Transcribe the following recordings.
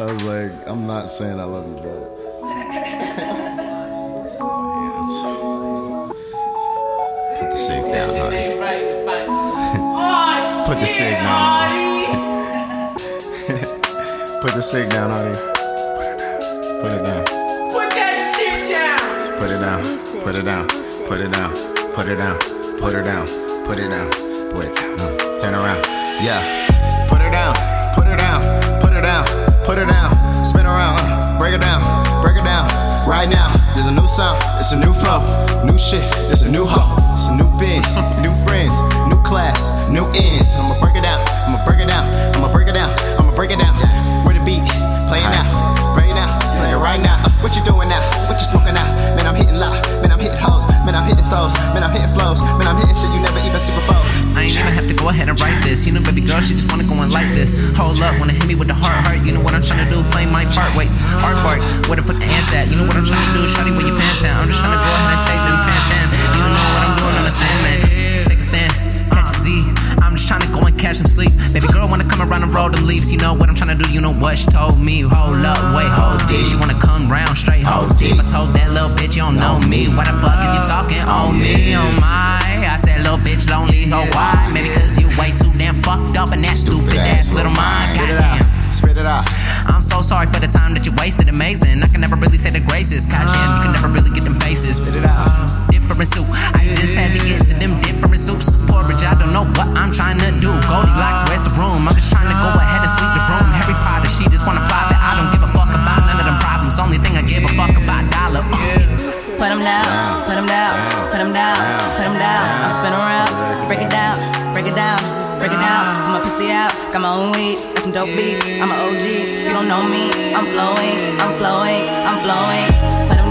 I was like, I'm not saying I love you, bro. Put the sig down, honey. Put the sig down. Put the sig down, honey. Put it down. Put that shit down. Put it down. Put it down. Put it down. Put it down. Put it down. Put it down. Put it down. Turn around. Yeah. Put it down. Put it down. Put it down. Put it down. Spin around. Uh, break it down. Break it down. Right now, there's a new sound. It's a new flow. New shit. It's a new hoe. It's a new biz. new friends. New class. New ends. I'ma break it down. Man, I'm hitting. Flows. Man, I'm hitting shit you never even see before. I ain't even have to go ahead and write this. You know, baby girl, she just wanna go and like this. Hold up, wanna hit me with the heart, heart. You know what I'm trying to do? Play my part. Wait, hard part. Where the fuck the ants at? You know what I'm trying to do? Shawty, where your pants at? I'm just trying to go ahead and take them pants down. You know what I'm doing on the sand, man. Take a stand, catch a Z. I'm just trying to go and catch some sleep. Baby girl wanna come around and roll them leaves. You know what I'm trying to do? You know what she told me? Hold up, wait, hold deep. She wanna come round straight, deep. I told that little bitch you don't know me. Why the fuck is you talking on me? Oh my. I said, little bitch, lonely, oh why? Maybe cause you way too damn fucked up and that stupid ass little mind. Spit it out. Goddamn. Spit it out. I'm so sorry for the time that you wasted. Amazing. I can never really say the graces. Goddamn, you can never really get them faces. Spit it out. Different soup. I just had to get to them different soups. Down, put them down, put them down, put them down. I'm spin around, break it down, break it down, break it down. I'm a pussy out, got my own weed, and some dope beats. I'm an OG, you don't know me. I'm flowing, I'm flowing, I'm flowing. Put them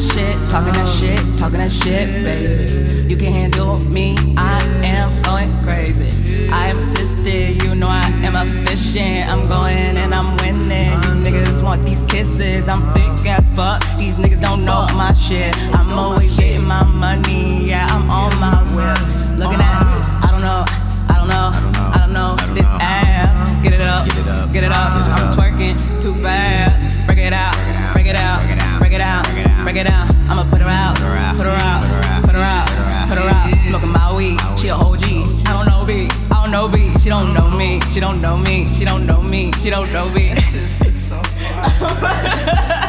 that shit, talking that shit, talking that shit, baby. You can handle me. I am going crazy. I am assisted. You know I am efficient. I'm going and I'm winning. You niggas want these kisses. I'm thick as fuck. These niggas don't know my shit. I'm always getting my money. Yeah, I'm on my whip. Looking at, I don't know, I don't know, I don't know. This ass, get it up, Get it up. get it up. I'm twerking too fast. Break it out, break it out, out, Break it out. break it out. I'ma put her out, Put her out. put her out, Put her out. put her. Smoking my weed, she a OG. I don't know B, I don't know B. She don't know me, she don't know me, she don't know me, she don't know me.